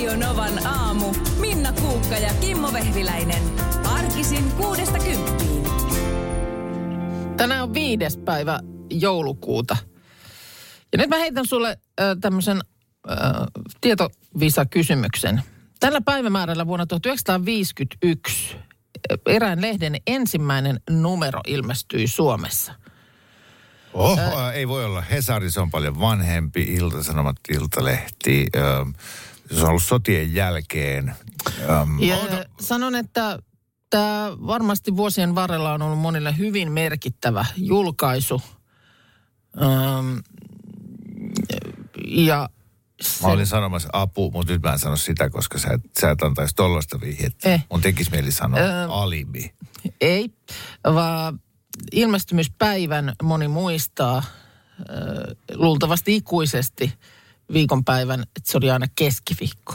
Radio Novan aamu. Minna Kuukka ja Kimmo Vehviläinen. Arkisin kuudesta kymppiin. Tänään on viides päivä joulukuuta. Ja nyt mä heitän sulle äh, tämmöisen äh, tietovisa-kysymyksen. Tällä päivämäärällä vuonna 1951 erään lehden ensimmäinen numero ilmestyi Suomessa. Oh, äh, ei voi olla. Hesari, se on paljon vanhempi. Ilta-Sanomat, Iltalehti. Ähm, se on ollut sotien jälkeen. Ähm, Ja oota, sanon, että tämä varmasti vuosien varrella on ollut monille hyvin merkittävä julkaisu. Ähm, ja se, Mä olin sanomassa apu, mutta nyt mä en sano sitä, koska sä et, sä et antaisi tollaista vihjettä. Eh. Mun tekisi mieli sanoa Ö, alibi. ei, vaan ilmestymispäivän moni muistaa äh, luultavasti ikuisesti viikonpäivän, että se oli aina keskiviikko.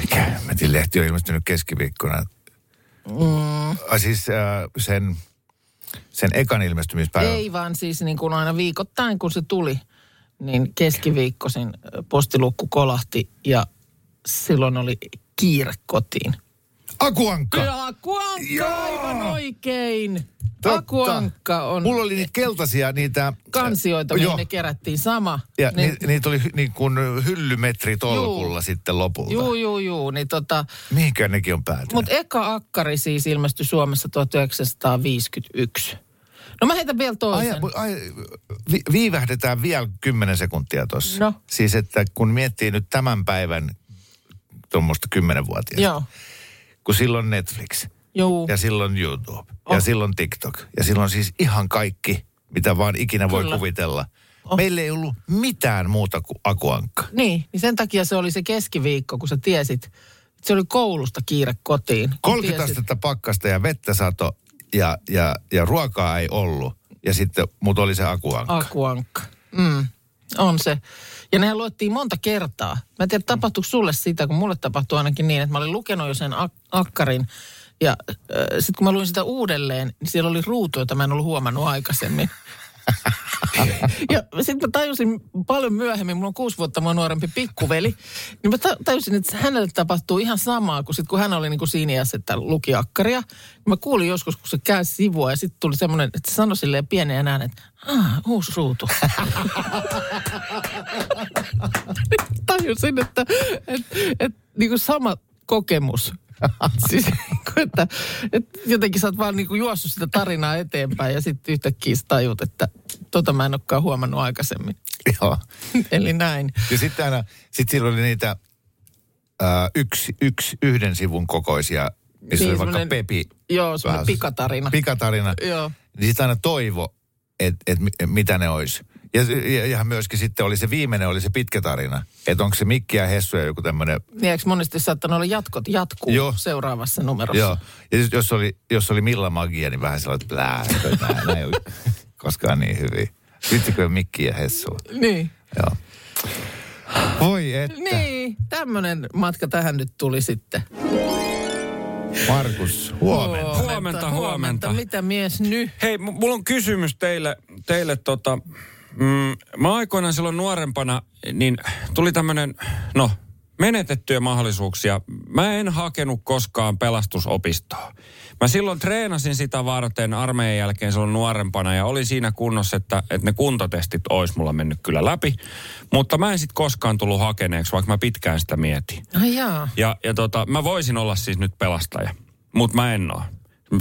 Mikä? Metin lehti on ilmestynyt keskiviikkona. Mm. Siis äh, sen, sen ekan ilmestymispäivän. Ei vaan siis niin kuin aina viikoittain, kun se tuli, niin keskiviikkoisin äh, postilukku kolahti ja silloin oli kiire kotiin. Akuankka! Ja Akuankka, Joo. aivan oikein. Totta. Akuankka on Mulla oli niitä keltaisia, niitä... kansioita, mihin ne kerättiin sama. Ja niin, ni, niitä oli niin kuin hyllymetri tolkulla Juu. sitten lopulta. Juu, juu, juu. Niin tota, Mihinkään nekin on päätynyt? Mutta eka akkari siis ilmestyi Suomessa 1951. No mä heitän vielä Ai, toisen. ai, vi, viivähdetään vielä kymmenen sekuntia tuossa. No. Siis että kun miettii nyt tämän päivän tuommoista kymmenenvuotiaista. Joo, Kun silloin Netflix juu. ja silloin YouTube Oh. ja silloin TikTok ja silloin siis ihan kaikki, mitä vaan ikinä voi Kyllä. kuvitella. Oh. Meillä ei ollut mitään muuta kuin akuankka. Niin, niin sen takia se oli se keskiviikko, kun sä tiesit, että se oli koulusta kiire kotiin. Kun 30 tiesit- astetta pakkasta ja vettä sato ja, ja, ja ruokaa ei ollut. Ja sitten mut oli se akuankka. Akuankka. Mm, on se. Ja nehän luettiin monta kertaa. Mä en tiedä, tapahtuiko sulle sitä, kun mulle tapahtui ainakin niin, että mä olin lukenut jo sen ak- akkarin. Ja äh, sitten kun mä luin sitä uudelleen, niin siellä oli ruutu, jota mä en ollut huomannut aikaisemmin. ja sitten mä tajusin paljon myöhemmin, mulla on kuusi vuotta mua nuorempi pikkuveli, niin mä ta- tajusin, että hänelle tapahtuu ihan samaa kuin sit, kun hän oli niin kuin siinä iässä, että luki akkaria. Mä kuulin joskus, kun se käy sivua ja sitten tuli semmoinen, että se sanoi silleen pienen äänen, että ah, uusi ruutu. tajusin, että, että, että niin kuin sama kokemus. siis, että, että jotenkin sä oot vaan niin kuin juossut sitä tarinaa eteenpäin ja sitten yhtäkkiä sä tajut, että tota mä en olekaan huomannut aikaisemmin. Joo. Eli näin. Ja sitten aina, sit silloin oli niitä ää, yksi, yksi, yhden sivun kokoisia, missä Niin, oli vaikka Pepi. Joo, semmoinen vähän- pikatarina. Pikatarina. Joo. Niin sitten aina toivo, että et, mi- mitä ne olisi. Ja, ja, ja myöskin sitten oli se viimeinen, oli se pitkä tarina. Että onko se Mikki ja Hessu ja joku tämmöinen Niin eikö monesti saattanut olla jatkot, jatkuu Joo. seuraavassa numerossa? Joo. Ja jos- jos oli, jos oli Milla Magia, niin vähän sellainen, että plää, nämä, ei ole koskaan niin hyviä. Vitsikö Mikki ja Hessu? Niin. Joo. Voi että. Niin, tämmöinen matka tähän nyt tuli sitten. Markus, huomenna. Huomenta, huomenta. Mitä mies nyt? Hei, m- mulla on kysymys teille, teille tota, mm, mä aikoinaan silloin nuorempana, niin tuli tämmönen, no, menetettyjä mahdollisuuksia. Mä en hakenut koskaan pelastusopistoa. Mä silloin treenasin sitä varten armeijan jälkeen silloin nuorempana ja oli siinä kunnossa, että, että ne kuntotestit olisi mulla mennyt kyllä läpi. Mutta mä en sitten koskaan tullut hakeneeksi, vaikka mä pitkään sitä mietin. Jaa. Ja, ja tota, mä voisin olla siis nyt pelastaja, mutta mä en ole.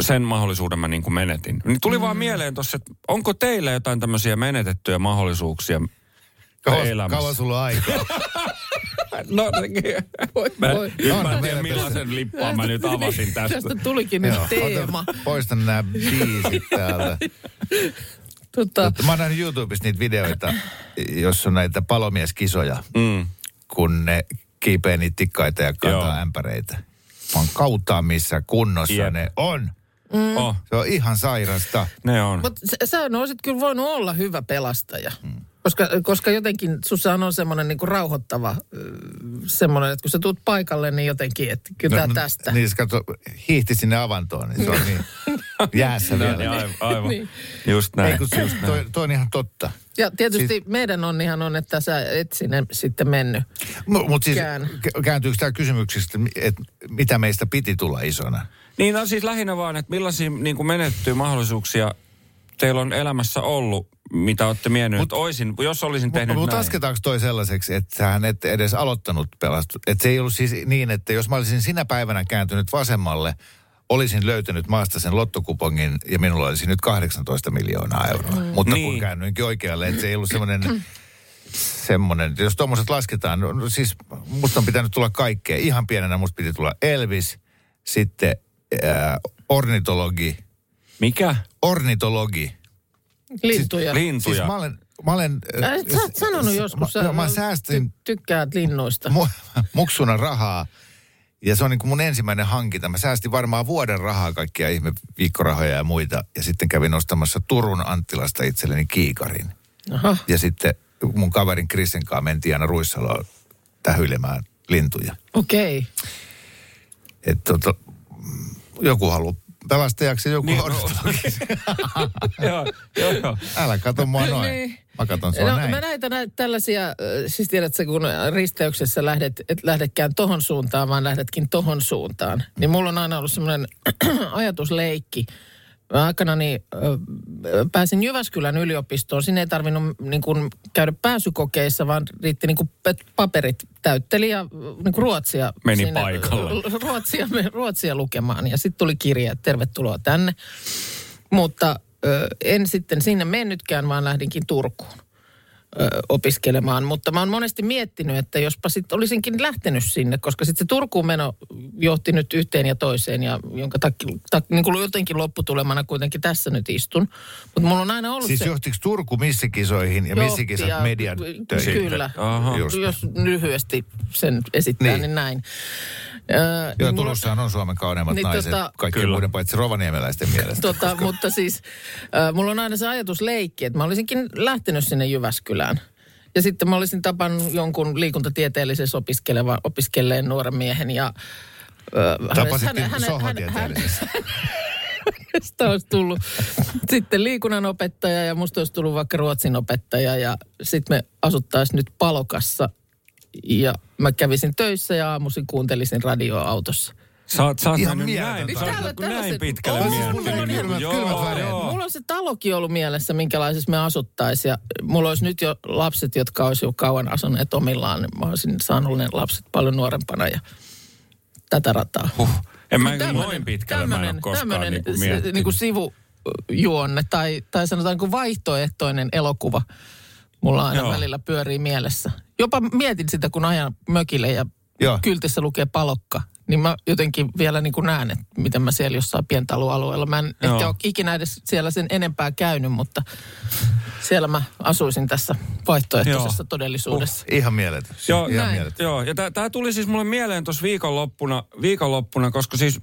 Sen mahdollisuuden mä niin kuin menetin. Niin tuli mm. vaan mieleen tuossa, että onko teillä jotain tämmöisiä menetettyjä mahdollisuuksia Kauan, elämässä? kauan sulla on aikaa? No, Voi, mä, voi. mä en tiedä millaisen lippaan mä nyt avasin tästä. Tästä tulikin nyt Joo, teema. ota- Poistan nämä biisit täältä. Tota, Mä oon nähnyt YouTubessa niitä videoita, jossa on näitä palomieskisoja, Mm. kun ne kiipee niitä tikkaita ja kantaa Joo. ämpäreitä. Mä oon kautta missä kunnossa Jep. ne on. Mm. Oh, Se on ihan sairasta. ne on. Mutta sä olisit kyllä voinut olla hyvä pelastaja. Koska, koska jotenkin sussa on semmoinen niinku rauhoittava, semmoinen, että kun sä tuut paikalle, niin jotenkin, että kyllä no, tästä. Niin, jos katso, hiihti sinne avantoon, niin se on niin. Jäässä vielä. Niin, aivan, aivan. Niin. just näin. Ei, kun se, toi, toi on ihan totta. Ja tietysti siis... meidän onnihan on, että sä et sinne sitten mennyt. Mutta siis Kään. kä- kääntyykö tämä kysymyksistä, että mitä meistä piti tulla isona? Niin no siis lähinnä vaan, että millaisia niin kuin menettyjä mahdollisuuksia teillä on elämässä ollut, mitä olette miettinyt, että oisin, jos olisin tehnyt Mutta näin. lasketaanko toi sellaiseksi, että sähän et edes aloittanut pelastus? Että se ei ollut siis niin, että jos mä olisin sinä päivänä kääntynyt vasemmalle, olisin löytänyt maasta sen lottokupongin ja minulla olisi nyt 18 miljoonaa euroa. Mm. Mutta niin. kun käännyinkin oikealle, että se ei ollut semmoinen, semmoinen, jos tuommoiset lasketaan, no, no siis musta on pitänyt tulla kaikkea. Ihan pienenä musta piti tulla Elvis, sitten äh, ornitologi, Mikä? ornitologi. Lintuja. Lintuja. Siis mä olen, mä olen Äh, Sä oot sanonut joskus, Mä, sä joo, mä säästin ty- tykkäät linnuista. mu- muksuna rahaa. Ja se on niin kuin mun ensimmäinen hankinta. Mä säästin varmaan vuoden rahaa kaikkia ihme viikkorahoja ja muita. Ja sitten kävin ostamassa Turun Anttilasta itselleni kiikarin. Aha. Ja sitten mun kaverin Krisen kanssa mentiin aina Ruissaloon tähyilemään lintuja. Okei. Okay. Että tota, joku haluaa pelastajaksi ja joku niin, joo, joo, joo. Älä kato mua noin. Niin. Mä katon sua No, näin. mä näitä, näitä tällaisia, äh, siis tiedätkö, kun risteyksessä lähdet, et lähdekään tohon suuntaan, vaan lähdetkin tohon suuntaan. Niin mulla on aina ollut semmoinen ajatusleikki. Mä aikanani pääsin Jyväskylän yliopistoon. Sinne ei tarvinnut niin kuin, käydä pääsykokeissa, vaan riitti niin kuin, paperit täytteli ja niin kuin ruotsia. Meni paikalle. Ruotsia, ruotsia lukemaan ja sitten tuli kirje, että tervetuloa tänne. Mutta ö, en sitten sinne mennytkään, vaan lähdinkin Turkuun ö, opiskelemaan. Mutta mä oon monesti miettinyt, että jospa sitten olisinkin lähtenyt sinne, koska sitten se Turkuun meno johti nyt yhteen ja toiseen, ja jonka takia tak, niin kuin jotenkin lopputulemana kuitenkin tässä nyt istun. Mutta mulla on aina ollut Siis se... johtiko Turku missikisoihin ja Johti missikisat ja- median töihin? Kyllä. Aha. Just. Jos lyhyesti sen esittää, niin, niin näin. Ö, Joo, niin mulla- Turussahan on Suomen kauneimmat Niin naiset, tota- kaikkien Kyllä. muiden paitsi rovaniemeläisten mielestä. Tota, mutta siis äh, mulla on aina se ajatusleikki, että mä olisinkin lähtenyt sinne Jyväskylään. Ja sitten mä olisin tapannut jonkun liikuntatieteellisessä opiskeleva, opiskelleen nuoren miehen ja... Äh, Tapasittiin sohvatieteellisessä. hänestä olisi tullut sitten liikunnan opettaja ja musta olisi tullut vaikka ruotsin opettaja ja sitten me asuttaisiin nyt palokassa ja mä kävisin töissä ja aamuisin kuuntelisin radioa autossa. Sä oot, sä oot Ihan mennyt näin, oot Täällä- näin tällaiset- pitkälle On, miettinyt. mulla on kylmät- Joo, kylmät väreet. joo. Mulla on se talokin ollut mielessä, minkälaisessa me asuttaisiin. Ja mulla olisi nyt jo lapset, jotka olisi jo kauan asuneet omillaan. Niin mä olisin saanut ne lapset paljon nuorempana ja tätä rataa. Huh. En mä Tämmönen- noin pitkälle mä en ole tämmönen- koskaan tämmönen niin kuin se- miettinyt. niin kuin sivujuonne tai, tai sanotaan kuin vaihtoehtoinen elokuva. Mulla aina Joo. välillä pyörii mielessä. Jopa mietin sitä, kun ajan mökille ja Joo. kyltissä lukee palokka. Niin mä jotenkin vielä niin kuin näen, että miten mä siellä jossain pientaloalueella. Mä en Joo. ehkä ole ikinä edes siellä sen enempää käynyt, mutta siellä mä asuisin tässä vaihtoehtoisessa Joo. todellisuudessa. Ihan mieletön. Joo, Ihan mieletön. Joo, ja tämä tuli siis mulle mieleen tuossa viikonloppuna, viikonloppuna, koska siis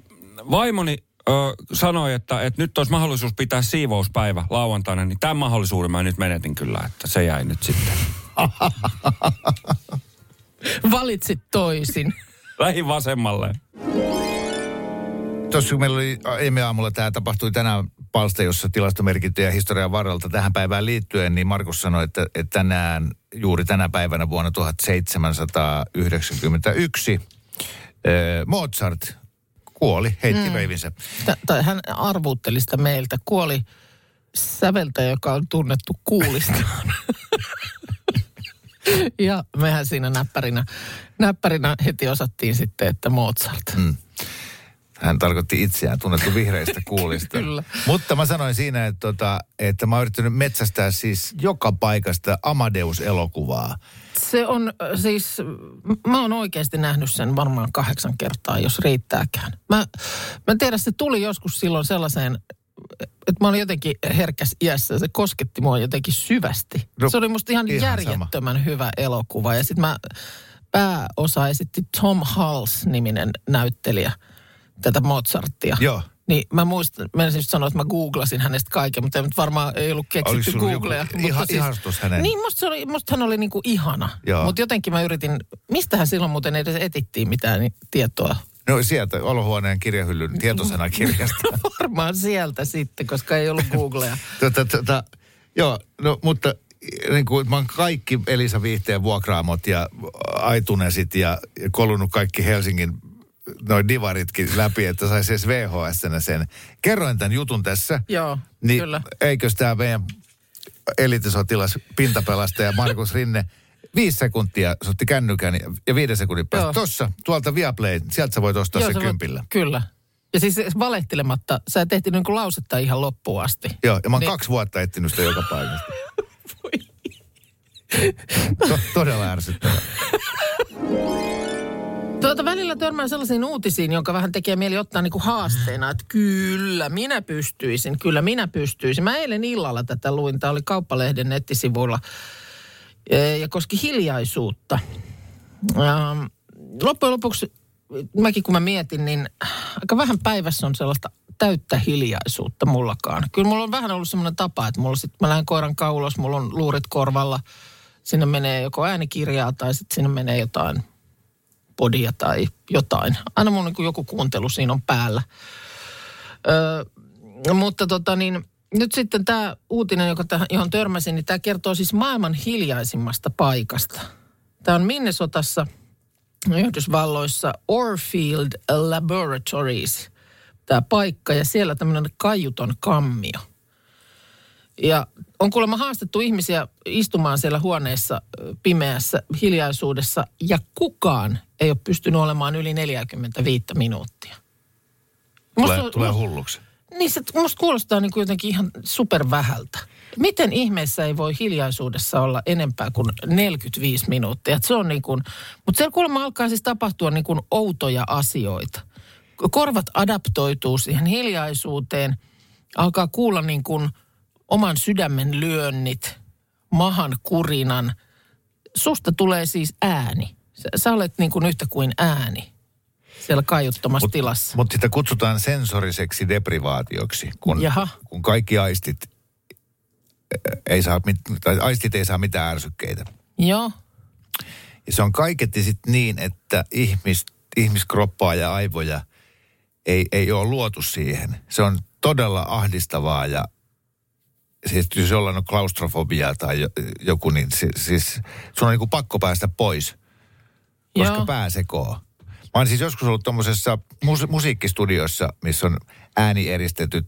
vaimoni ö, sanoi, että, että nyt olisi mahdollisuus pitää siivouspäivä lauantaina, niin tämän mahdollisuuden mä nyt menetin kyllä, että se jäi nyt sitten. Valitsit toisin. Lähin vasemmalle. Tuossa kun meillä oli aiemmin aamulla, tämä tapahtui tänään palsta, jossa tilastomerkintöjä historian varrelta tähän päivään liittyen, niin Markus sanoi, että, että tänään, juuri tänä päivänä vuonna 1791, äh, Mozart kuoli, heitti mm. veivinsä. Tai hän arvuutteli sitä meiltä. Kuoli säveltäjä, joka on tunnettu kuulistaan. ja mehän siinä näppärinä, näppärinä heti osattiin sitten, että Mozart. Mm. Hän tarkoitti itseään tunnettu vihreistä kuulista. Kyllä. Mutta mä sanoin siinä, että, tota, että mä oon yrittänyt metsästää siis joka paikasta Amadeus-elokuvaa. Se on äh, siis, mä oon oikeasti nähnyt sen varmaan kahdeksan kertaa, jos riittääkään. Mä, mä en tiedä, se tuli joskus silloin sellaiseen, että mä olin jotenkin herkäs iässä ja se kosketti mua jotenkin syvästi. No, se oli musta ihan, ihan järjettömän hyvä elokuva. Ja sitten mä pääosa esitti Tom Hulse-niminen näyttelijä tätä Mozartia. Joo. Niin mä muistan, mä just sanoa, että mä googlasin hänestä kaiken, mutta nyt varmaan ei ollut keksitty joku Googlea. iha- ihastus hänen? Niin, musta, se oli, musta hän oli niinku ihana. Mutta jotenkin mä yritin, mistähän silloin muuten edes etittiin mitään niin, tietoa No sieltä olohuoneen kirjahyllyn tietosanakirjasta. Varmaan sieltä sitten, koska ei ollut Googlea. tota, tota, joo, no mutta niin kuin, mä oon kaikki Elisa Viihteen vuokraamot ja Aitunesit ja kolunut kaikki Helsingin noin divaritkin läpi, että saisi edes VHS sen. Kerroin tämän jutun tässä. Joo, niin kyllä. eikös tämä meidän elitisotilas pintapelastaja Markus Rinne viisi sekuntia se otti kännykän ja- viiden sekunnin päästä. Joo. Tossa, tuolta Viaplay, sieltä sä voit ostaa Joo, sen sä voit- kympillä. Kyllä. Ja siis valehtelematta, sä et ehtinyt niin lausetta ihan loppuun asti. Joo, ja mä oon Niin. kaksi vuotta etsinyt sitä joka paikasta. To- todella ärsyttävää. Tuota välillä törmään sellaisiin uutisiin, jonka vähän tekee mieli ottaa niinku haasteena, että kyllä minä pystyisin, kyllä minä pystyisin. Mä eilen illalla tätä luin, tämä oli Kauppalehden nettisivuilla ja koski hiljaisuutta. Ja loppujen lopuksi, mäkin kun mä mietin, niin aika vähän päivässä on sellaista täyttä hiljaisuutta mullakaan. Kyllä mulla on vähän ollut semmoinen tapa, että mulla sit, mä lähden koiran kaulos, mulla on luurit korvalla, sinne menee joko äänikirjaa tai sitten sinne menee jotain podia tai jotain. Aina mun niin joku kuuntelu siinä on päällä. Öö, mutta tota niin, nyt sitten tämä uutinen, joka tähän, johon törmäsin, niin tämä kertoo siis maailman hiljaisimmasta paikasta. Tämä on Minnesotassa, Yhdysvalloissa, Orfield Laboratories, tämä paikka, ja siellä tämmöinen kaiuton kammio. Ja on kuulemma haastettu ihmisiä istumaan siellä huoneessa pimeässä hiljaisuudessa ja kukaan ei ole pystynyt olemaan yli 45 minuuttia. Tulee, Musta- tulee musta- hulluksi. Niin se musta kuulostaa niin kuin jotenkin ihan supervähältä. Miten ihmeessä ei voi hiljaisuudessa olla enempää kuin 45 minuuttia? Et se on niin kuin, mutta siellä kuulemma alkaa siis tapahtua niin kuin outoja asioita. Korvat adaptoituu siihen hiljaisuuteen, alkaa kuulla niin kuin oman sydämen lyönnit, mahan kurinan. Susta tulee siis ääni. Sä, sä olet niin kuin yhtä kuin ääni siellä kaiuttomassa tilassa. Mutta sitä kutsutaan sensoriseksi deprivaatioksi, kun, Jaha. kun kaikki aistit ei saa, mit- tai aistit ei saa mitään ärsykkeitä. Joo. Ja se on kaiketi sitten niin, että ihmis, ihmiskroppaa ja aivoja ei, ei ole luotu siihen. Se on todella ahdistavaa ja siis jos jollain on klaustrofobiaa tai jo- joku, niin si, siis sun on niin kuin pakko päästä pois, koska Joo. pää sekoo. Mä oon siis joskus ollut tuommoisessa mus, musiikkistudiossa, missä on äänierestetyt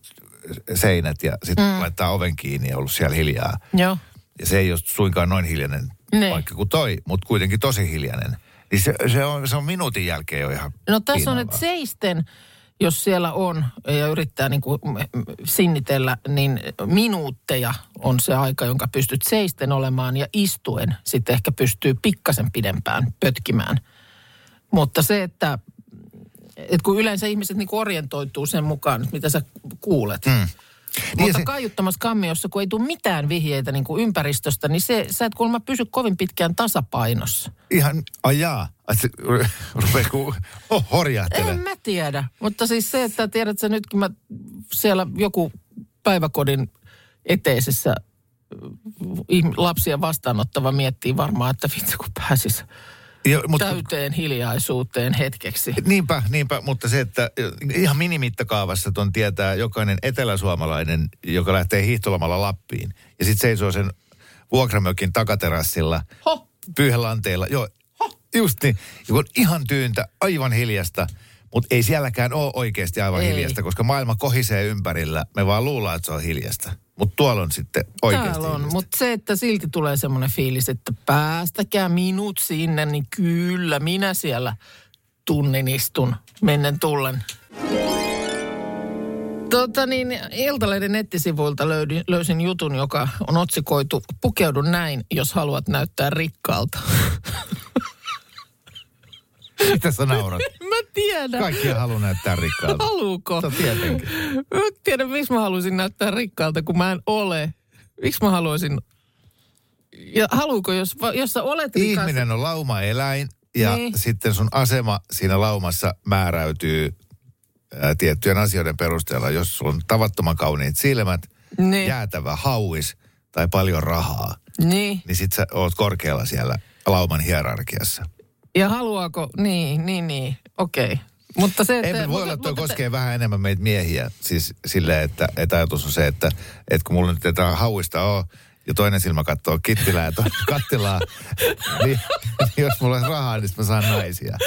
seinät ja sitten mm. laittaa oven kiinni ja ollut siellä hiljaa. Joo. Ja se ei ole suinkaan noin hiljainen Niin. paikka kuin toi, mutta kuitenkin tosi hiljainen. Niin se, se, on, se on minuutin jälkeen jo ihan No tässä on, että seisten, jos siellä on ja yrittää niin kuin sinnitellä, niin minuutteja on se aika, jonka pystyt seisten olemaan ja istuen sitten ehkä pystyy pikkasen pidempään pötkimään. Mutta se, että, että kun yleensä ihmiset niin orientoituu sen mukaan, mitä sä kuulet. Mm. Niin Mutta se- kaiuttamassa kammiossa, kun ei tule mitään vihjeitä niin kuin ympäristöstä, niin se, sä et kuulemma pysy kovin pitkään tasapainossa. Ihan, ajaa, ku, oh, horjahtele. En mä tiedä, mutta siis se, että tiedät sä nyt, kun mä siellä joku päiväkodin eteisessä äh, lapsia vastaanottava miettii varmaan, että vitsi kun pääsis Jo, mutta, täyteen hiljaisuuteen hetkeksi. niinpä, niinpä, mutta se, että ihan minimittakaavassa ton tietää jokainen eteläsuomalainen, joka lähtee hiihtolomalla Lappiin. Ja sitten seisoo sen vuokramökin takaterassilla, Ho! pyyhelanteilla. Joo, just niin. Ja kun on ihan tyyntä, aivan hiljasta, mutta ei sielläkään ole oikeasti aivan Ei. hiljasta, koska maailma kohisee ympärillä. Me vaan luullaan, että se on hiljasta. Mutta tuolla on sitten oikeasti Täällä on, mutta se, että silti tulee semmoinen fiilis, että päästäkää minut sinne, niin kyllä minä siellä tunnin istun mennen tullen. Tota niin, Iltalehden nettisivuilta löydin, löysin jutun, joka on otsikoitu Pukeudu näin, jos haluat näyttää rikkaalta. Mitä sä naurat? Mä tiedän. Kaikki haluaa näyttää rikkaalta. Haluuko? No tietenkin. Mä en tiedä, miksi mä haluaisin näyttää rikkaalta, kun mä en ole. Miksi mä haluaisin... Ja haluuko, jos, jos sä olet rikas... Ihminen on laumaeläin ja Niin. sitten sun asema siinä laumassa määräytyy ää, tiettyjen asioiden perusteella. Jos sulla on tavattoman kauniit silmät, Niin. jäätävä hauis tai paljon rahaa, Niin. niin sit sä oot korkealla siellä lauman hierarkiassa. Ja haluaako, niin, niin, niin, okei. Mutta se, että... Ei, mutta voi olla, että koskee vähän enemmän meitä miehiä. Siis silleen, että, että ajatus on se, että, että kun mulla nyt tätä hauista on, ja toinen silmä katsoo kittilää ja toinen kattilaa, niin, niin jos mulla olisi rahaa, niin mä saan naisia.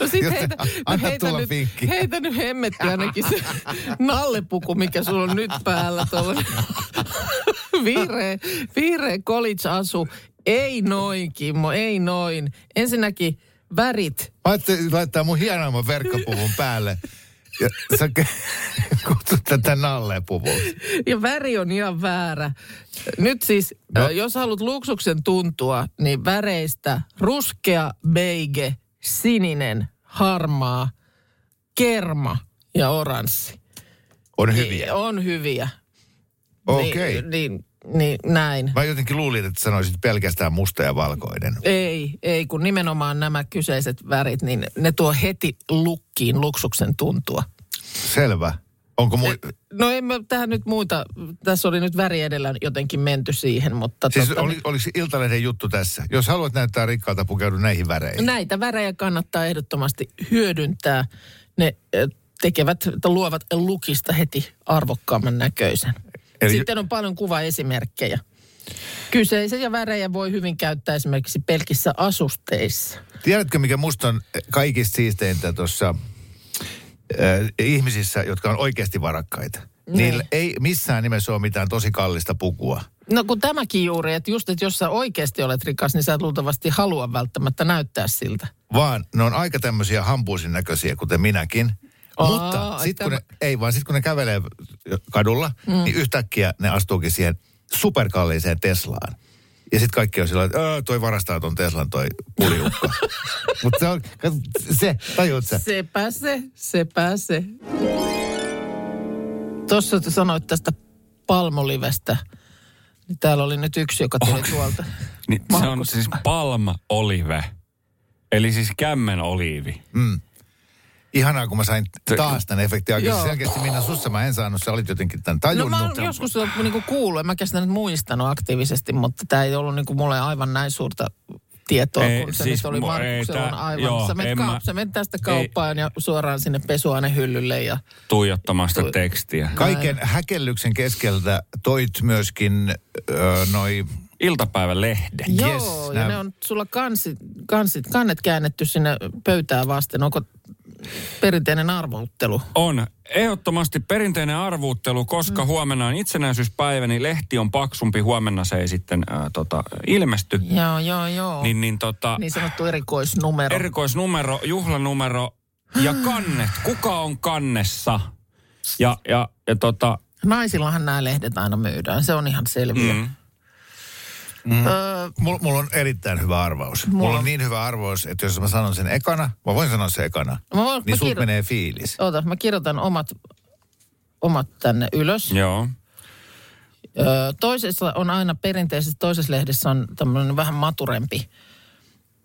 No sit Jos- heitä, no anna heitä, tulla nyt, vinkki. heitä nyt hemmetti ainakin se nallepuku, mikä sulla on nyt päällä. Tuollainen vihreä, vihreä college-asu. Ei noin, Kimmo, ei noin. Ensinnäkin värit. Mä laittaa mun hienoimman verkkopuvun päälle. Ja sä kutsut tätä nallepuvuksi. Ja väri on ihan väärä. Nyt siis, No. no. jos haluat luksuksen tuntua, niin väreistä ruskea, beige, sininen, harmaa, kerma ja oranssi. On hyviä. On hyviä. Okei. Niin, niin, niin, näin. Mä jotenkin luulin, että sanoisit pelkästään musta ja valkoinen. Ei, ei, kun nimenomaan nämä kyseiset värit, niin ne tuo heti lukkiin luksuksen tuntua. Selvä. Onko mu... No en mä tähän nyt muita, tässä oli nyt väri edellä jotenkin menty siihen, mutta... Siis totta, oli, oliko Iltalehden juttu tässä? Jos haluat näyttää rikkaalta, pukeudu näihin väreihin. Näitä värejä kannattaa ehdottomasti hyödyntää. Ne ö, tekevät, luovat lukista heti arvokkaamman näköisen. Eli-. Sitten on paljon kuvaesimerkkejä. Kyseisiä värejä voi hyvin käyttää esimerkiksi pelkissä asusteissa. Tiedätkö, mikä musta on kaikista siisteintä tuossa äh, ihmisissä, jotka on oikeasti varakkaita? Niin. Niillä ei missään nimessä ole mitään tosi kallista pukua. No kun tämäkin juuri, että just, että jos sä oikeasti olet rikas, niin sä et luultavasti halua välttämättä näyttää siltä. Vaan ne on aika tämmöisiä hampuusin näköisiä, kuten minäkin. Aa, Mutta sitten kun ne, ei vaan sitten kun ne kävelee kadulla, mm. niin yhtäkkiä ne astuukin siihen superkalliiseen Teslaan. Ja sitten kaikki on sillä että "Ää, toi varastaa ton Teslan toi puliukko. Mutta se on, se, tajuut sä? Sepä se, sepä se. Tuossa te sanoit tästä palmolivestä. Niin täällä oli nyt yksi, joka tuli tuolta. Niin, se on siis palma olive. Eli siis kämmen oliivi. Ihanaa, kun mä sain taas tämän efektin aikaisemmin. Joo. Selkeästi Minna sussa mä en saanut, sä olit jotenkin tämän No tajunnut. mä oon joskus niinku kuullut, en mä sitä nyt muistanut aktiivisesti, mutta tämä ei ollut niinku mulle aivan näin suurta tietoa, Ei, kun se siis nyt oli ei Markuksella tää- aivan. joo, sä, menet en kaup- mä- sä menet tästä kauppaan ja suoraan sinne pesuainehyllylle ja Tuijottamasta tekstiä. Kaiken häkellyksen keskeltä toit myöskin ö, noi Iltapäivän lehdet. Yes, Joo, ja nää- ne on sulla kansit, kansit, kannet käännetty sinne pöytää vasten. Onko perinteinen arvottelu? On ehdottomasti perinteinen arvuuttelu, koska mm. huomenna on itsenäisyyspäivä, niin lehti on paksumpi. Huomenna se ei sitten äh, tota, ilmesty. Joo, joo, joo. Niin, niin, tota, niin sanottu erikoisnumero. erikoisnumero, juhlanumero ja kannet. Kuka on kannessa? Ja, ja, ja tota, Naisillahan nämä lehdet aina myydään, se on ihan selviä. mm, Öö, Mulla, mulla on erittäin hyvä arvaus. Mulla, mulla on niin hyvä arvaus, että jos mä sanon sen ekana, mä voin sanoa sen ekana, mä voin, niin mä sulta kirjo- menee fiilis. Oota, mä kirjoitan omat, omat tänne ylös. joo. Öö, toisessa on aina perinteisesti, toisessa lehdessä on tämmöinen vähän maturempi,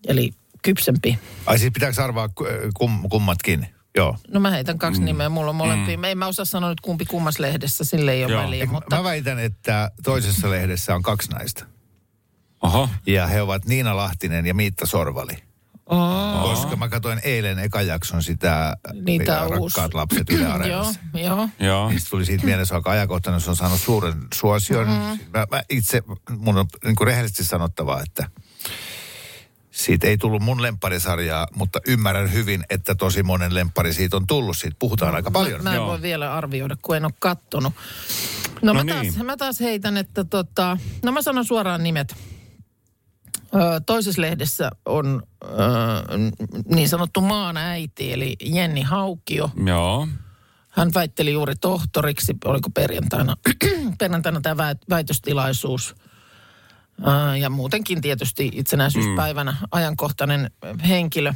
eli kypsempi. Ai siis pitääkö arvaa ku- kum, kummatkin? Joo. No mä heitän kaksi mm. nimeä, mulla on molempia. Mm. Ei mä osaa sanoa nyt kumpi kummassa lehdessä, sille ei ole Joo. väliä. Mutta Mä väitän, että toisessa lehdessä on kaksi naista. Oho. Ja he ovat Niina Lahtinen ja Miitta Sorvali. Oh, Koska mä katsoin eilen ekan jakson sitä Niitä uusi. Rakkaat lapset Yle joo, Areenassa. joo. Joo. Sitten tuli siitä mielessä aika ajankohtainen, se on saanut suuren suosion. Mm-hmm. Mä, mä itse, mun on niin kuin rehellisesti sanottavaa, että siitä ei tullut mun lempparisarjaa, mutta ymmärrän hyvin, että tosi monen lemppari siitä on tullut. Siitä puhutaan aika paljon. Mä, mä en Joo. voi vielä arvioida, kun en ole kattonut. No, No mä, niin. taas, mä taas heitän, että tota, no mä sanon suoraan nimet. Toisessa lehdessä on ö, niin sanottu maan äiti, eli Jenni Haukio. Joo. Hän väitteli juuri tohtoriksi, oliko perjantaina, perjantaina tämä vä- väitöstilaisuus. Ja muutenkin tietysti itsenäisyyspäivänä ajankohtainen henkilö,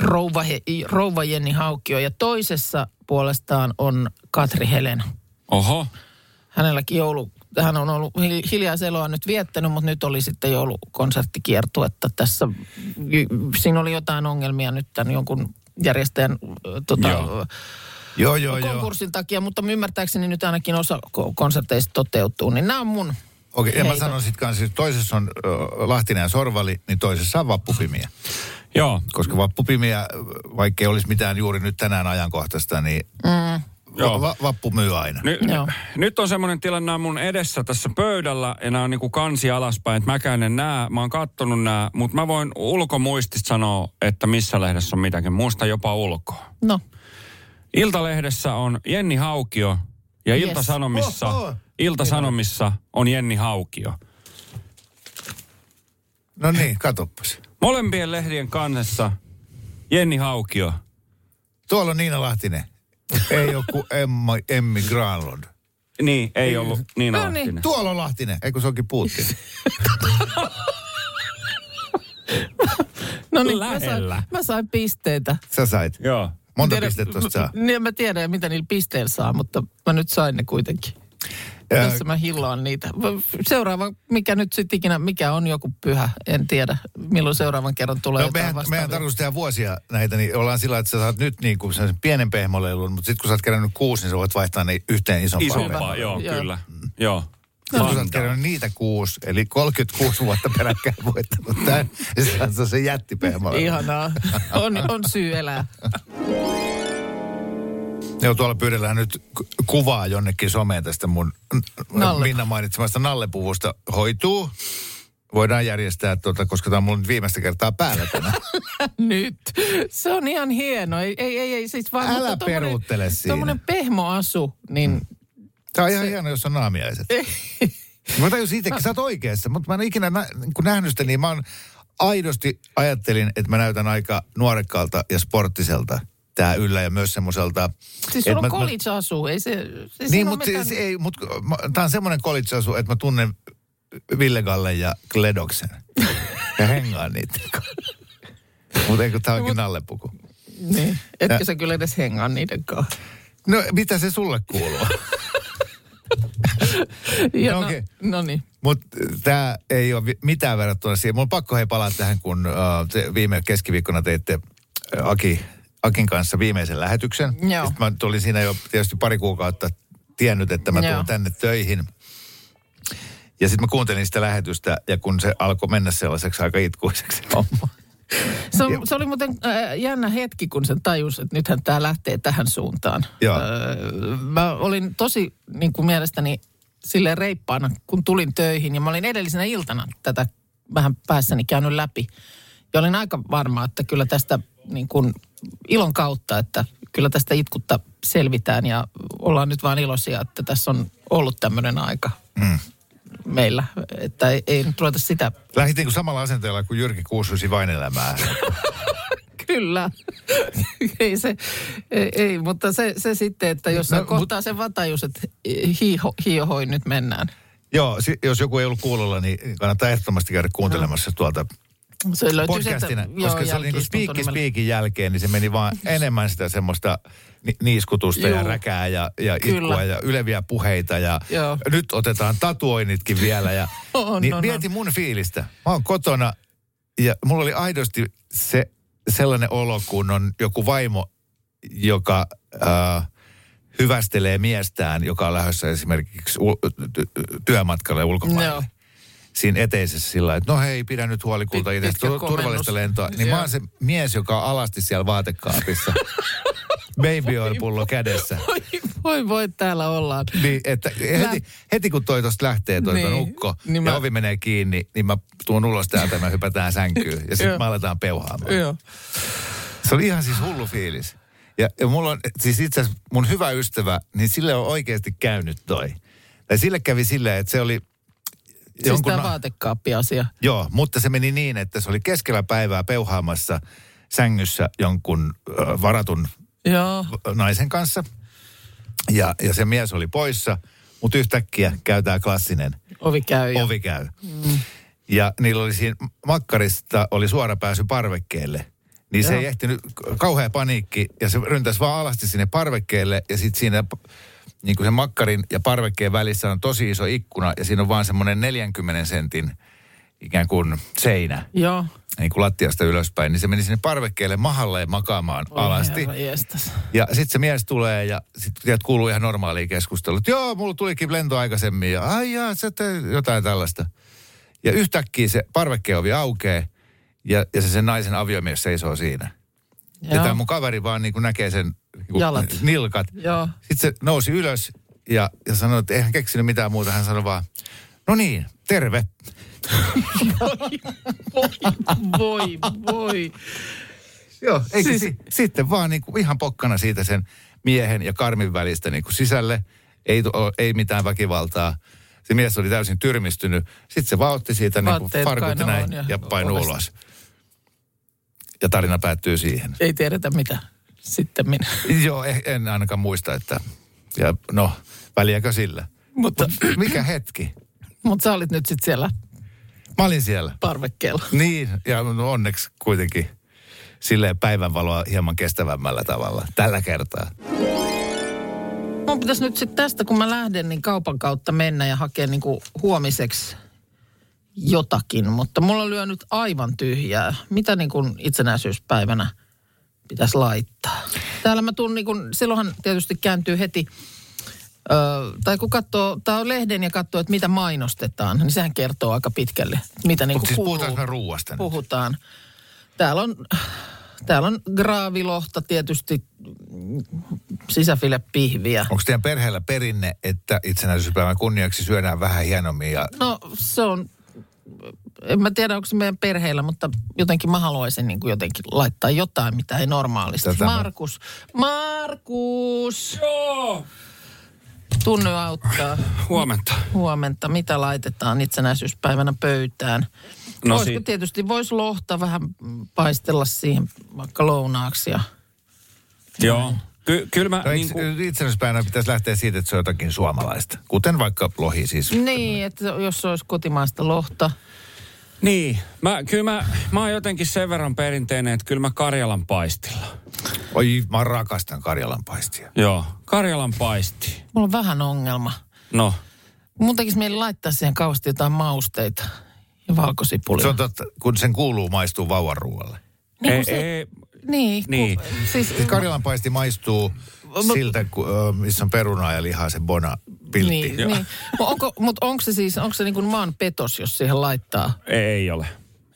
rouva, rouva Jenni Haukio. Ja toisessa puolestaan on Katri Helena. Oho. Hänelläkin joulu, hän on ollut hi- hiljaiseloa nyt viettänyt, mutta nyt oli sitten joulukonserttikiertuetta tässä. Siinä oli jotain ongelmia nyt tämän jonkun järjestäjän tota, Joo. Joo, joo, joo. konkurssin takia, mutta ymmärtääkseni nyt ainakin osa ko- konserteista toteutuu, niin nämä on mun Okei, ja mä sanon sitten kanssa, että toisessa on Lahtinen ja Sorvali, niin toisessa on Vappupimiä. Joo. Koska vappupimiä, vaikka ei olisi mitään juuri nyt tänään ajankohtaista, niin mm. Joo. va- vappu myy aina. Ny, Joo. nyt on semmoinen tilanne, nämä mun edessä tässä pöydällä, ja nämä on niinku kansi alaspäin, että mäkään en näe. Mä oon kattonut nämä, mutta mä voin ulkomuistista sanoa, että missä lehdessä on mitäkin. Muista jopa ulkoa. No, Iltalehdessä on Jenni Haukio, ja Yes. Ilta-Sanomissa, Oho. Ilta-Sanomissa on Jenni Haukio. No niin, katoppas. Molempien lehdien kannessa Jenni Haukio. Tuolla on Niina Lahtinen. Ei ole kuin Emma, Emmi Granlund. Niin, ei ollut niin No niin. Lahtinen. Tuolla on Lahtinen, eikö se onkin Putin? no niin, mä sain, Lähellä. mä sain pisteitä. Sä sait. Joo. Monta Tiedä- pistettä tuosta saa? Niin, mä tiedän, mitä niillä pisteillä saa, mutta mä nyt sain ne kuitenkin. Ää, Tässä mä hillaan niitä. Seuraava, mikä nyt sitten ikinä, mikä on joku pyhä, en tiedä. Milloin seuraavan kerran tulee No, jotain mehän, mehän tarkoitus tehdä vuosia näitä, niin ollaan sillä, että sä saat nyt niin kuin sen pienen pehmoleilun, mutta sitten kun sä oot kerännyt kuusi, niin sä voit vaihtaa ne yhteen isompaan. Isompaa, joo, Joo. kyllä. Joo. Sitten kun sä oot kerännyt niitä kuusi, eli 36 vuotta peräkkäin voittanut tämän, sitten se on se jättipehmoleilu. Ihanaa. On, on syy elää. Joo, tuolla pyydellään nyt ku- kuvaa jonnekin someen tästä mun Nalle. Minna mainitsemasta nallepuvusta. Hoituu. Voidaan järjestää, tuota, koska tämä on mun nyt viimeistä kertaa päällä tänään. Nyt. Se on ihan hieno. Ei, ei, ei, ei siis vaan... Älä mutta tommonen- peruuttele siinä. Tommonen pehmoasu, niin Tämä on ihan hieno, jos on naamiaiset. Mä tajusin itsekin, sä oot oikeassa, mutta mä en ole ikinä nä, niin kun nähnyt sitä, niin mä oon aidosti ajattelin, että mä näytän aika nuorekkaalta ja sporttiselta tää yllä ja myös semmoiselta... siis sulla on college-asu. Ei se... se Niin, siinä mutta mitään- ei, mut, tämä on semmoinen college-asu, että mä tunnen Ville Galle ja Gledoksen. Ja hengaan niitä. mutta eikö tämä onkin nallepuku? Niin. Etkö Ja- sä kyllä edes hengaa niiden kanssa? No, mitä se sulle kuuluu? Ja No no, okei. no niin. Mutta tämä ei ole mitään verrattuna siihen. Mulla on pakko hei palaa tähän, kun uh, te viime keskiviikkona teitte äh, Aki, Akin kanssa viimeisen lähetyksen. Joo. Sitten mä olin siinä jo tietysti pari kuukautta tiennyt, että mä tulen tänne töihin. Ja sitten mä kuuntelin sitä lähetystä, ja kun se alkoi mennä sellaiseksi aika itkuiseksi homma. Se, on, se oli muuten äh, jännä hetki, kun sen tajus, että nythän tämä lähtee tähän suuntaan. Joo. Äh, mä olin tosi niin kuin mielestäni sille reippaana, kun tulin töihin. Ja mä olin edellisenä iltana tätä vähän päässäni käynyt läpi. Ja olin aika varma, että kyllä tästä niin kuin ilon kautta, että kyllä tästä itkutta selvitään. Ja ollaan nyt vaan iloisia, että tässä on ollut tämmöinen aika mm. meillä. Että ei, ei nyt ruveta sitä Lähdit kuin samalla asenteella kuin Jyrki Kuususi vain elämää. Kyllä. ei se, ei, ei, mutta se, se sitten, että jos No, no, mut- kohtaa sen vatajus, että hiiho, nyt mennään. Joo, jos joku ei ollut kuulolla, niin kannattaa ehdottomasti käydä kuuntelemassa tuolta Se löytyy podcastina, sieltä, koska se oli niin kuin spiikki spiikin jälkeen, niin se meni vaan enemmän sitä semmoista ni- niiskutusta ja Juu. räkää ja, ja Kyllä. itkua ja yleviä puheita ja Joo. nyt otetaan tatuoinnitkin vielä. Ja, On, niin on, mieti mun fiilistä. Mä oon kotona ja mulla oli aidosti se sellainen olo, kun on joku vaimo, joka äh, hyvästelee miestään, joka on lähdössä esimerkiksi u- ty- työmatkalle ulkomaille Joo. Siinä eteisessä sillä että no hei, pidä nyt huoli kulta Pit- itse, pitkä komennus. turvallista lentoa. Niin mä Joo. oon se mies, joka on alasti siellä vaatekaapissa. Baby oil pullo kädessä. Voi, voi, voi, täällä ollaan. Niin, että heti, heti kun toi tosta lähtee toi Niin. ukko Niin niin mä- ja ovi menee kiinni, niin mä tuun ulos täältä ja me hypätään sänkyyn. Ja sitten me aletaan peuhaamaan. Joo. Se oli ihan siis hullu fiilis. Ja, ja mulla on, siis itse asiassa mun hyvä ystävä, niin sille on oikeasti käynyt toi. Tai sille kävi silleen, että se oli Siis tämä vaatekaappi-asia. Joo, mutta se meni niin, että se oli keskellä päivää peuhaamassa sängyssä jonkun ö, varatun Joo. naisen kanssa. Ja, ja se mies oli poissa, mutta yhtäkkiä käy tämä klassinen Ovi käy. ja- ovi käy. Mm. Ja niillä oli siinä makkarista oli suora pääsy parvekkeelle. Niin se Joo. ei ehtinyt, kauhea paniikki, ja se ryntäsi vaan alasti sinne parvekkeelle, ja sitten siinä niin kuin sen makkarin ja parvekkeen välissä on tosi iso ikkuna, ja siinä on vaan semmoinen 40 sentin ikään kuin seinä, Joo. niin kuin lattiasta ylöspäin, niin se meni sinne parvekkeelle mahalle makaamaan Oi alasti. Ja sitten se mies tulee ja sitten kuuluu ihan normaalia keskustelua. Joo, mulla tulikin lento aikaisemmin ja ai jaa, sä jotain tällaista. Ja yhtäkkiä se parvekkeovi aukeaa ja, ja se sen naisen aviomies seisoo siinä. Ja Joo. tämä mun kaveri vaan niin kuin näkee sen Jalat. nilkat. Joo. Sitten se nousi ylös ja, ja sanoi, että eihän keksinyt mitään muuta. Hän sanoi vaan, no niin, terve. Voi, voi. Joo, eikä Siis- si- sitten vaan niin kuin ihan pokkana siitä sen miehen ja karmin välistä niin kuin sisälle. Ei, tu- ei mitään väkivaltaa. Se mies oli täysin tyrmistynyt. Sitten se vaan otti siitä niin kuin farkut näin ja ja painoi ulos. Ja tarina päättyy siihen. Ei tiedetä mitä sitten minä. Joo, eh- en ainakaan muista, että... Ja no, väliäkö sillä? Mutta, Mut mikä hetki? mutta sä olit nyt sitten siellä Mä olin siellä. parvekkeella. Niin, ja no onneksi kuitenkin silleen päivänvaloa hieman kestävämmällä tavalla tällä kertaa. Mun pitäisi nyt sitten tästä, kun mä lähden, niin kaupan kautta mennä ja hakea niin kuin huomiseksi jotakin. Mutta mulla lyö nyt aivan tyhjää. Mitä niin kuin itsenäisyyspäivänä pitäisi laittaa? Täällä mä tuun niin kuin, silloinhan tietysti kääntyy heti, ö, tai kun katsoo, tai on lehden ja katsoo, että mitä mainostetaan, niin sehän kertoo aika pitkälle, mitä niin siis puhutaanko me ruuasta puhutaan. Täällä on, täällä on graavilohta tietysti, mm, sisäfilepihviä. Onko teidän perheellä perinne, että itsenäisyyspäivän kunniaksi syödään vähän hienommin ja No se on, en mä tiedä onko se meidän perheillä, mutta jotenkin mä haluaisin niin kuin jotenkin laittaa jotain, mitä ei normaalisti. Tätä mä- Markus, Markus, Joo! tunne auttaa. Huomenta. Huomenta, mitä laitetaan itsenäisyyspäivänä pöytään? No Voisiko si- tietysti, voisi lohta vähän paistella siihen vaikka lounaaksi ja Joo. Ky- kyllä mä no, niin kuin, itsenäisyyspäivänä pitäisi lähteä siitä, että se on jotakin suomalaista. Kuten vaikka lohi siis. Niin, että jos se olisi kotimaista lohta. Niin, mä, kyllä mä, mä oon jotenkin sen verran perinteinen, että kyllä mä Karjalan paistilla. Oi, mä rakastan Karjalan paistia. Joo, Karjalan paisti. Mulla on vähän ongelma. No, Mun tekisi mieli laittaa siihen kauheasti jotain mausteita ja valkosipulia. Se on totta, kun sen kuuluu maistuu vauvan ruoalle. Niin, ei, se- ei, niin, Niin. Kun, siis, Siis Karjalan paisti maistuu siltä, ku- ö, missä on perunaa ja lihaa, se bona piltti. niin, niin. Mut onko, mut onko se siis, onko se niin kuin maan petos, jos siihen laittaa ei, ei ole.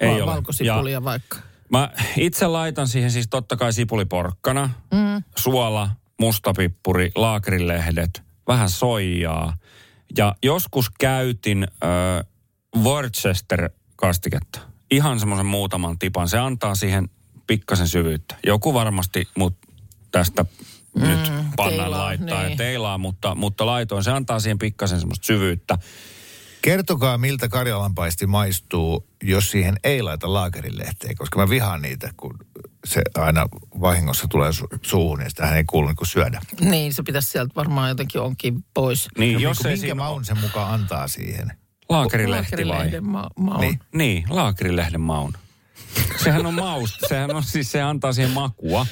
Ei va- ole. valkosipulia Ja vaikka? mä itse laitan siihen siis totta kai sipuliporkkana, mm. suola, mustapippuri, laakrilehdet, vähän soijaa. Ja joskus käytin äh, Worcester-kastiketta. Ihan semmoisen muutaman tipan. Se antaa siihen pikkasen syvyyttä. Joku varmasti mut tästä mm, nyt pannan teilaa, laittaa niin. ja teilaa, mutta, mutta laitoin. Se antaa siihen pikkasen semmoista syvyyttä. Kertokaa, miltä Karjalan paisti maistuu, jos siihen ei laita laakerilehteä, koska mä vihaan niitä, kun se aina vahingossa tulee su- suuhun ja sitä ei kuulu niin syödä. Niin, se pitäisi sieltä varmaan jotenkin onkin pois. Niin, No, jos niin ei minkä siinä maun sen mukaan antaa siihen? Laakerilehti vai? Ma- maun. Niin. Niin, laakerilehden maun. Sehän on mausta, sehän on siis, se antaa siihen makua.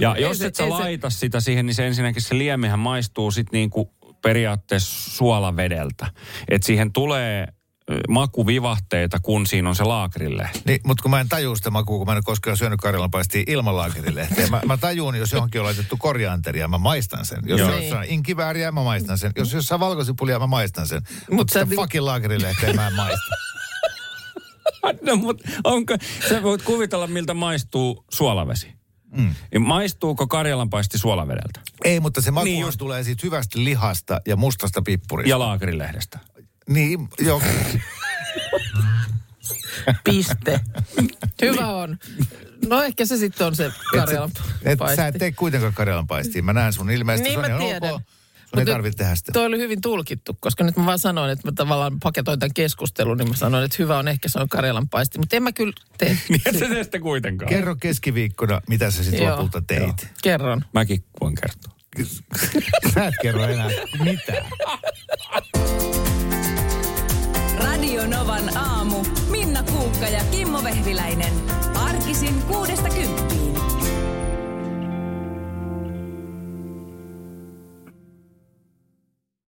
Ja Ei jos se- et sä ei se- laita sitä siihen, niin se ensinnäkin se liemihän maistuu sit niinku periaatteessa suolavedeltä. Että siihen tulee makuvivahteita, kun siinä on se laakerilehti. Niin, mutta kun mä en tajua sitä makua, kun mä en ole koskaan syönyt Karjalan paistia ilman laakerilehteä. Mä, mä tajuun, jos johonkin on laitettu korianteria, mä maistan sen. Jos Joo. on jossain inkivääriä, mä maistan sen. Jos jossain valkosipulia, mä maistan sen. Mut Mutta sä sitä niinku- fucking laakerilehteä mä en maista. No, mutta onko, sä voit kuvitella, miltä maistuu suolavesi. Mm. Maistuuko karjalanpaisti suolavedeltä? Ei, mutta se makuhan Niin tulee siitä hyvästä lihasta ja mustasta pippurista. Ja laakerilehdestä. Niin, joo. Piste. Hyvä on. No ehkä se sitten on se Karjalan Et paisti. sä et tee kuitenkaan Karjalan paistia. Mä näen sun ilmeisesti. Niin se on mä tiedän. Ok. Sun ei tarvitse tehdä sitä. Toi oli hyvin tulkittu, koska nyt mä vaan sanoin, että mä tavallaan paketoin tämän keskustelun, niin mä sanoin, että hyvä on ehkä se on Karjalan paisti. Mutta en mä kyllä tee. Niin tee sitä kuitenkaan. Kerro keskiviikkona, mitä sä sitten Joo, lopulta teit. Kerron. Mäkin voin kertoa. Sä et kerro enää mitään. Radio Novan aamu. Minna Kuukka ja Kimmo Vehviläinen. Arkisin kuudesta kymppiin.